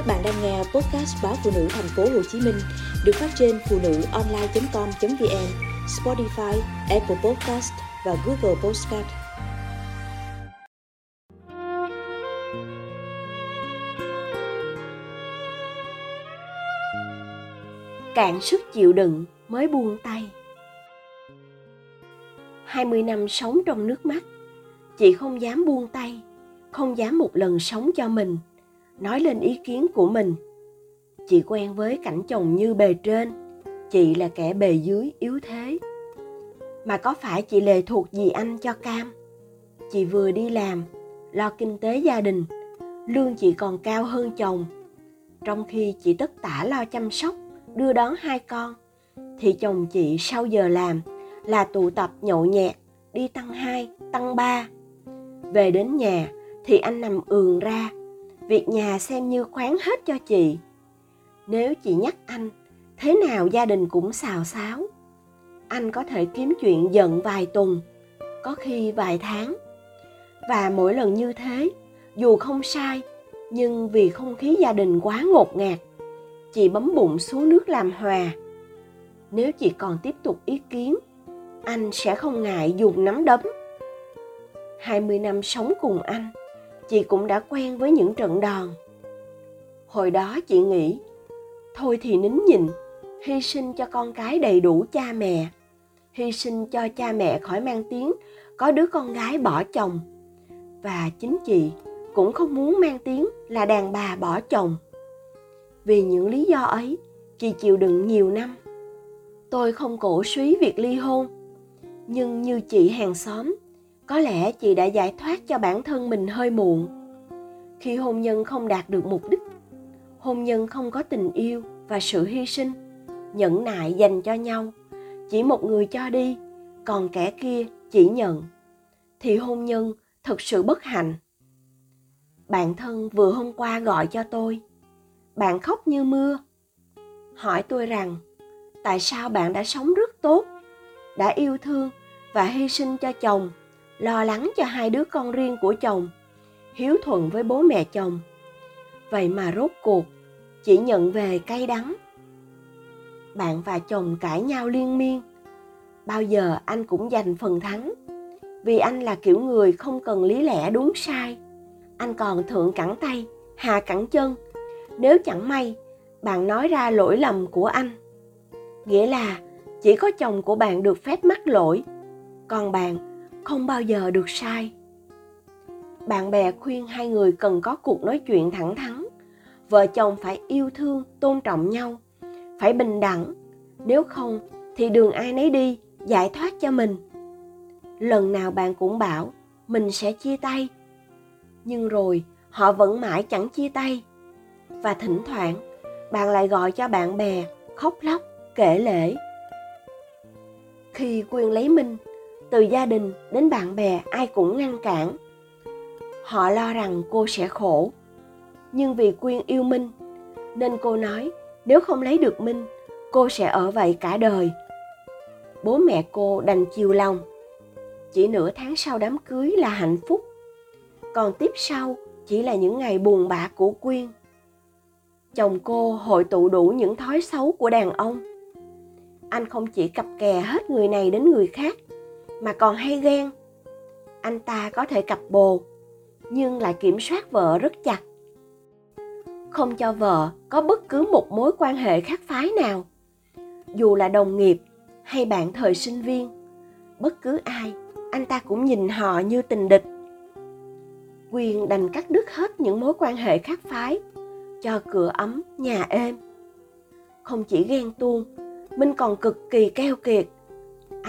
Các bạn đang nghe podcast báo phụ nữ thành phố Hồ Chí Minh được phát trên phụ nữ online.com.vn, Spotify, Apple Podcast và Google Podcast. Cạn sức chịu đựng mới buông tay. 20 năm sống trong nước mắt, chị không dám buông tay, không dám một lần sống cho mình – nói lên ý kiến của mình. Chị quen với cảnh chồng như bề trên, chị là kẻ bề dưới yếu thế. Mà có phải chị lệ thuộc gì anh cho cam? Chị vừa đi làm, lo kinh tế gia đình, lương chị còn cao hơn chồng. Trong khi chị tất tả lo chăm sóc, đưa đón hai con, thì chồng chị sau giờ làm là tụ tập nhậu nhẹt, đi tăng hai, tăng ba. Về đến nhà thì anh nằm ườn ra việc nhà xem như khoán hết cho chị. Nếu chị nhắc anh, thế nào gia đình cũng xào xáo. Anh có thể kiếm chuyện giận vài tuần, có khi vài tháng. Và mỗi lần như thế, dù không sai, nhưng vì không khí gia đình quá ngột ngạt, chị bấm bụng xuống nước làm hòa. Nếu chị còn tiếp tục ý kiến, anh sẽ không ngại dùng nắm đấm. 20 năm sống cùng anh chị cũng đã quen với những trận đòn. Hồi đó chị nghĩ, thôi thì nín nhịn, hy sinh cho con cái đầy đủ cha mẹ, hy sinh cho cha mẹ khỏi mang tiếng, có đứa con gái bỏ chồng. Và chính chị cũng không muốn mang tiếng là đàn bà bỏ chồng. Vì những lý do ấy, chị chịu đựng nhiều năm. Tôi không cổ suý việc ly hôn, nhưng như chị hàng xóm có lẽ chị đã giải thoát cho bản thân mình hơi muộn. Khi hôn nhân không đạt được mục đích, hôn nhân không có tình yêu và sự hy sinh, nhẫn nại dành cho nhau, chỉ một người cho đi, còn kẻ kia chỉ nhận, thì hôn nhân thực sự bất hạnh. Bạn thân vừa hôm qua gọi cho tôi, bạn khóc như mưa. Hỏi tôi rằng, tại sao bạn đã sống rất tốt, đã yêu thương và hy sinh cho chồng lo lắng cho hai đứa con riêng của chồng, hiếu thuận với bố mẹ chồng. Vậy mà rốt cuộc, chỉ nhận về cay đắng. Bạn và chồng cãi nhau liên miên. Bao giờ anh cũng giành phần thắng. Vì anh là kiểu người không cần lý lẽ đúng sai. Anh còn thượng cẳng tay, hạ cẳng chân. Nếu chẳng may, bạn nói ra lỗi lầm của anh. Nghĩa là chỉ có chồng của bạn được phép mắc lỗi. Còn bạn không bao giờ được sai. Bạn bè khuyên hai người cần có cuộc nói chuyện thẳng thắn. Vợ chồng phải yêu thương, tôn trọng nhau, phải bình đẳng. Nếu không, thì đường ai nấy đi, giải thoát cho mình. Lần nào bạn cũng bảo, mình sẽ chia tay. Nhưng rồi, họ vẫn mãi chẳng chia tay. Và thỉnh thoảng, bạn lại gọi cho bạn bè, khóc lóc, kể lể. Khi quyền lấy minh từ gia đình đến bạn bè ai cũng ngăn cản. Họ lo rằng cô sẽ khổ. Nhưng vì quyên yêu minh, nên cô nói nếu không lấy được minh, cô sẽ ở vậy cả đời. Bố mẹ cô đành chiều lòng. Chỉ nửa tháng sau đám cưới là hạnh phúc. Còn tiếp sau chỉ là những ngày buồn bã của quyên. Chồng cô hội tụ đủ những thói xấu của đàn ông. Anh không chỉ cặp kè hết người này đến người khác mà còn hay ghen. Anh ta có thể cặp bồ, nhưng lại kiểm soát vợ rất chặt. Không cho vợ có bất cứ một mối quan hệ khác phái nào. Dù là đồng nghiệp hay bạn thời sinh viên, bất cứ ai, anh ta cũng nhìn họ như tình địch. Quyền đành cắt đứt hết những mối quan hệ khác phái, cho cửa ấm nhà êm. Không chỉ ghen tuông, minh còn cực kỳ keo kiệt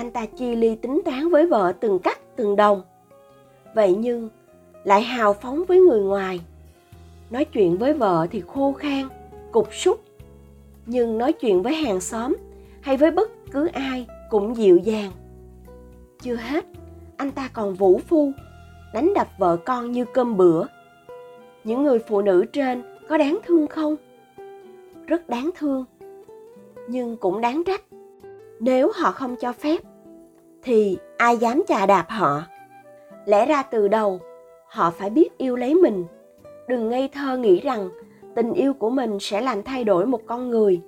anh ta chi ly tính toán với vợ từng cắt, từng đồng. Vậy nhưng lại hào phóng với người ngoài. Nói chuyện với vợ thì khô khan, cục súc. Nhưng nói chuyện với hàng xóm hay với bất cứ ai cũng dịu dàng. Chưa hết, anh ta còn vũ phu, đánh đập vợ con như cơm bữa. Những người phụ nữ trên có đáng thương không? Rất đáng thương, nhưng cũng đáng trách. Nếu họ không cho phép thì ai dám chà đạp họ? Lẽ ra từ đầu, họ phải biết yêu lấy mình. Đừng ngây thơ nghĩ rằng tình yêu của mình sẽ làm thay đổi một con người.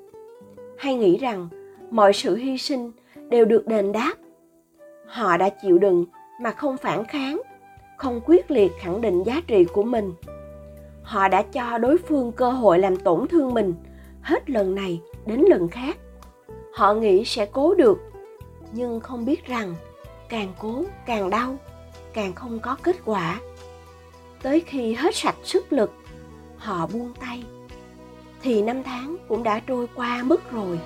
Hay nghĩ rằng mọi sự hy sinh đều được đền đáp. Họ đã chịu đựng mà không phản kháng, không quyết liệt khẳng định giá trị của mình. Họ đã cho đối phương cơ hội làm tổn thương mình hết lần này đến lần khác. Họ nghĩ sẽ cố được nhưng không biết rằng càng cố, càng đau, càng không có kết quả. Tới khi hết sạch sức lực, họ buông tay. Thì năm tháng cũng đã trôi qua mất rồi.